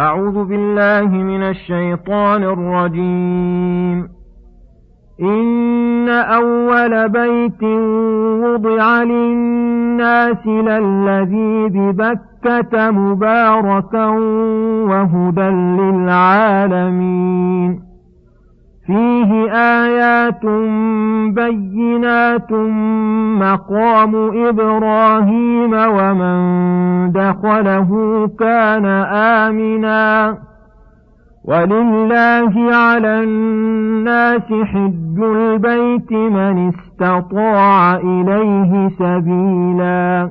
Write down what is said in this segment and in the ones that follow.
أعوذ بالله من الشيطان الرجيم. إن أول بيت وضع للناس للذي ببكة مباركا وهدى للعالمين. فيه آيات بينات مقام إبراهيم ومن دخله كان آمناً ولله على الناس حج البيت من استطاع إليه سبيلا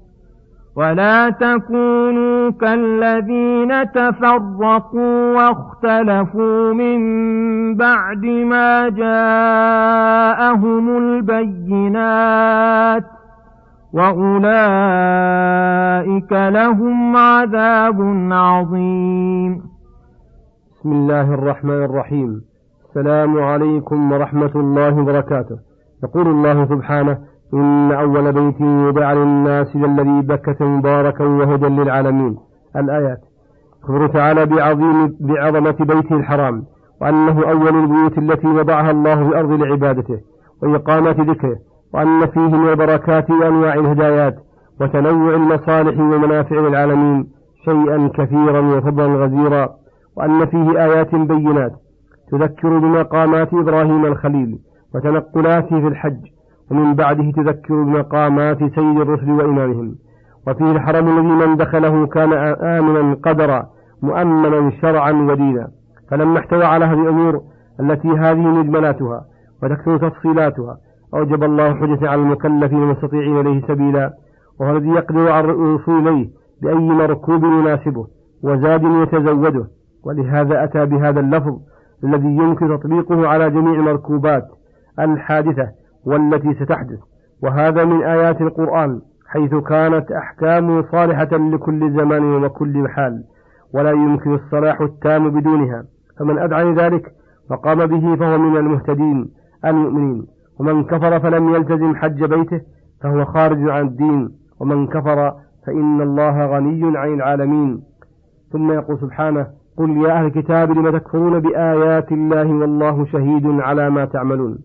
ولا تكونوا كالذين تفرقوا واختلفوا من بعد ما جاءهم البينات واولئك لهم عذاب عظيم. بسم الله الرحمن الرحيم. السلام عليكم ورحمه الله وبركاته. يقول الله سبحانه إن أول بيت وضع للناس للذي بكة مباركا وهدى للعالمين. الآيات. يخبر تعالى بعظيم بعظمة بيته الحرام وأنه أول البيوت التي وضعها الله في أرض لعبادته وإقامة ذكره وأن فيه من البركات وأنواع الهدايات وتنوع المصالح ومنافع للعالمين شيئا كثيرا وفضلا غزيرا وأن فيه آيات بينات تذكر بمقامات إبراهيم الخليل وتنقلاته في الحج ومن بعده تذكر بمقامات سيد الرسل وإمامهم. وفيه الحرم الذي من دخله كان آمنا قدرا مؤمنا شرعا ودينا. فلما احتوى على هذه الأمور التي هذه مجملاتها وتكثر تفصيلاتها أوجب الله حجة على المكلفين المستطيعين إليه سبيلا وهو الذي يقدر على الوصول إليه بأي مركوب يناسبه وزاد يتزوده. ولهذا أتى بهذا اللفظ الذي يمكن تطبيقه على جميع المركوبات الحادثة والتي ستحدث. وهذا من آيات القرآن حيث كانت أحكامه صالحة لكل زمان وكل حال ولا يمكن الصلاح التام بدونها. فمن أدعى ذلك وقام به فهو من المهتدين المؤمنين. ومن كفر فلم يلتزم حج بيته فهو خارج عن الدين. ومن كفر فإن الله غني عن العالمين. ثم يقول سبحانه قل يا أهل الكتاب لم تكفرون بآيات الله والله شهيد على ما تعملون؟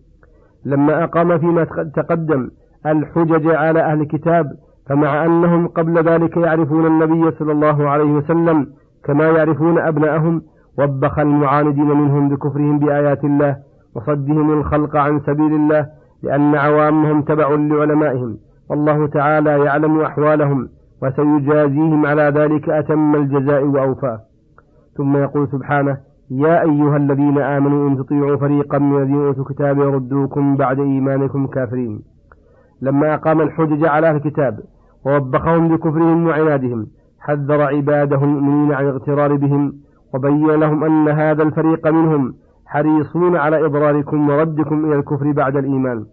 لما أقام فيما تقدم الحجج على أهل الكتاب فمع أنهم قبل ذلك يعرفون النبي صلى الله عليه وسلم كما يعرفون أبناءهم وبخ المعاندين منهم بكفرهم بآيات الله وصدهم الخلق عن سبيل الله لأن عوامهم تبع لعلمائهم. والله تعالى يعلم أحوالهم وسيجازيهم على ذلك أتم الجزاء وأوفاه. ثم يقول سبحانه يا أيها الذين آمنوا إن تطيعوا فريقا من الذين أوتوا الكتاب يردوكم بعد إيمانكم كافرين. لما أقام الحجج على الكتاب ووبخهم بكفرهم وعنادهم حذر عباده المؤمنين عن الاغترار بهم وبين لهم أن هذا الفريق منهم حريصون على إضراركم وردكم إلى الكفر بعد الإيمان.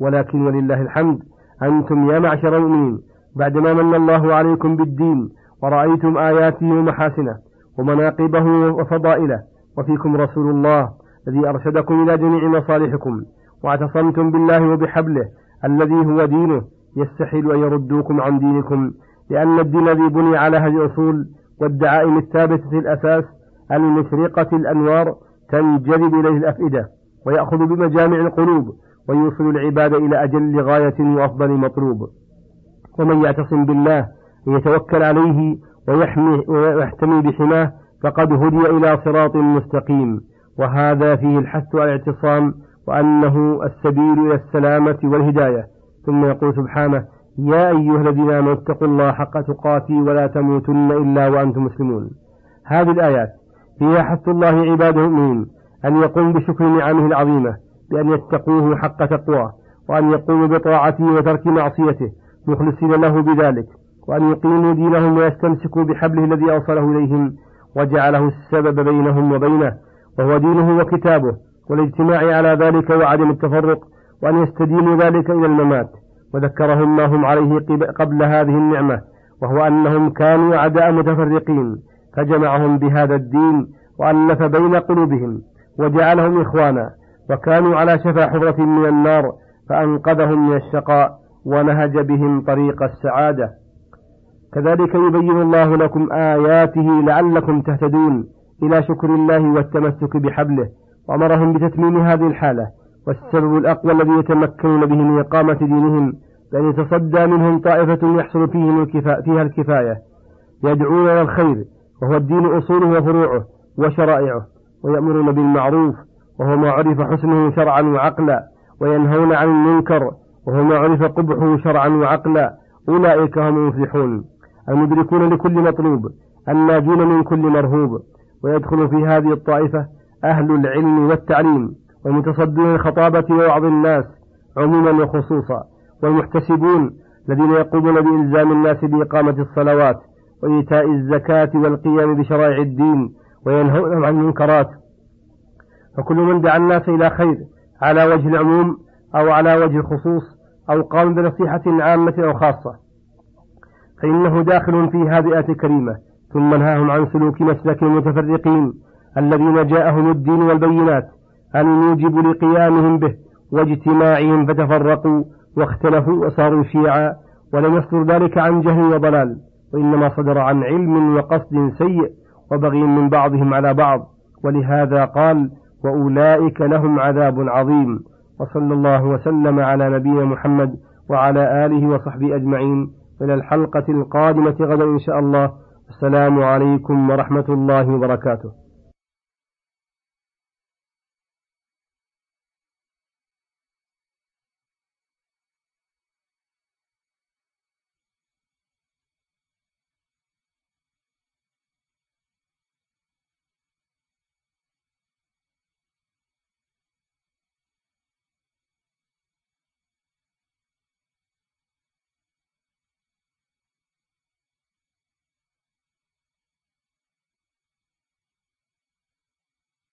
ولكن ولله الحمد أنتم يا معشر المؤمنين بعدما من الله عليكم بالدين ورأيتم آياته ومحاسنه ومناقبه وفضائله وفيكم رسول الله الذي أرشدكم إلى جميع مصالحكم واعتصمتم بالله وبحبله الذي هو دينه يستحيل أن يردوكم عن دينكم لأن الدين الذي بني على هذه الأصول والدعائم الثابتة الأساس المشرقة الأنوار تنجذب إليه الأفئدة ويأخذ بمجامع القلوب ويوصل العباد إلى أجل غاية وأفضل مطلوب. ومن يعتصم بالله ويتوكل عليه ويحمي ويحتمي بحماه فقد هدي إلى صراط مستقيم وهذا فيه الحث على الاعتصام وأنه السبيل إلى السلامة والهداية. ثم يقول سبحانه يا أيها الذين آمنوا اتقوا الله حق تقاته ولا تموتن إلا وأنتم مسلمون. هذه الآيات فيها حث الله عباده المؤمنين أن يقوم بشكر نعمه العظيمة بأن يتقوه حق تقواه وأن يقوموا بطاعته وترك معصيته مخلصين له بذلك وأن يقيموا دينهم ويستمسكوا بحبله الذي أوصله إليهم. وجعله السبب بينهم وبينه وهو دينه وكتابه والاجتماع على ذلك وعدم التفرق وأن يستدينوا ذلك إلى الممات. وذكرهم ما هم عليه قبل هذه النعمة وهو أنهم كانوا أعداء متفرقين فجمعهم بهذا الدين وألف بين قلوبهم وجعلهم إخوانا وكانوا على شفا حفرة من النار فأنقذهم من الشقاء ونهج بهم طريق السعادة. كذلك يبين الله لكم آياته لعلكم تهتدون إلى شكر الله والتمسك بحبله وأمرهم بتتميم هذه الحالة والسبب الأقوى الذي يتمكنون به من إقامة دينهم بأن يتصدى منهم طائفة يحصل فيهم الكفا فيها الكفاية. يدعون إلى الخير وهو الدين أصوله وفروعه وشرائعه ويأمرون بالمعروف وهو ما عرف حسنه شرعا وعقلا وينهون عن المنكر وهو ما عرف قبحه شرعا وعقلا. أولئك هم المفلحون. المدركون لكل مطلوب الناجون من كل مرهوب ويدخل في هذه الطائفة أهل العلم والتعليم والمتصدون للخطابة ووعظ الناس عموما وخصوصا والمحتسبون الذين يقومون بإلزام الناس بإقامة الصلوات وإيتاء الزكاة والقيام بشرائع الدين وينهون عن المنكرات. فكل من دعا الناس إلى خير على وجه العموم أو على وجه الخصوص أو قام بنصيحة عامة أو خاصة. فإنه داخل في هذه الآية الكريمة. ثم نهاهم عن سلوك مسلك المتفرقين الذين جاءهم الدين والبينات الموجب لقيامهم به واجتماعهم فتفرقوا واختلفوا وصاروا شيعا ولم يصدر ذلك عن جهل وضلال. وإنما صدر عن علم وقصد سيء وبغي من بعضهم على بعض. ولهذا قال وأولئك لهم عذاب عظيم. وصلى الله وسلم على نبينا محمد وعلى آله وصحبه أجمعين. إلى الحلقة القادمة غدا إن شاء الله. السلام عليكم ورحمة الله وبركاته.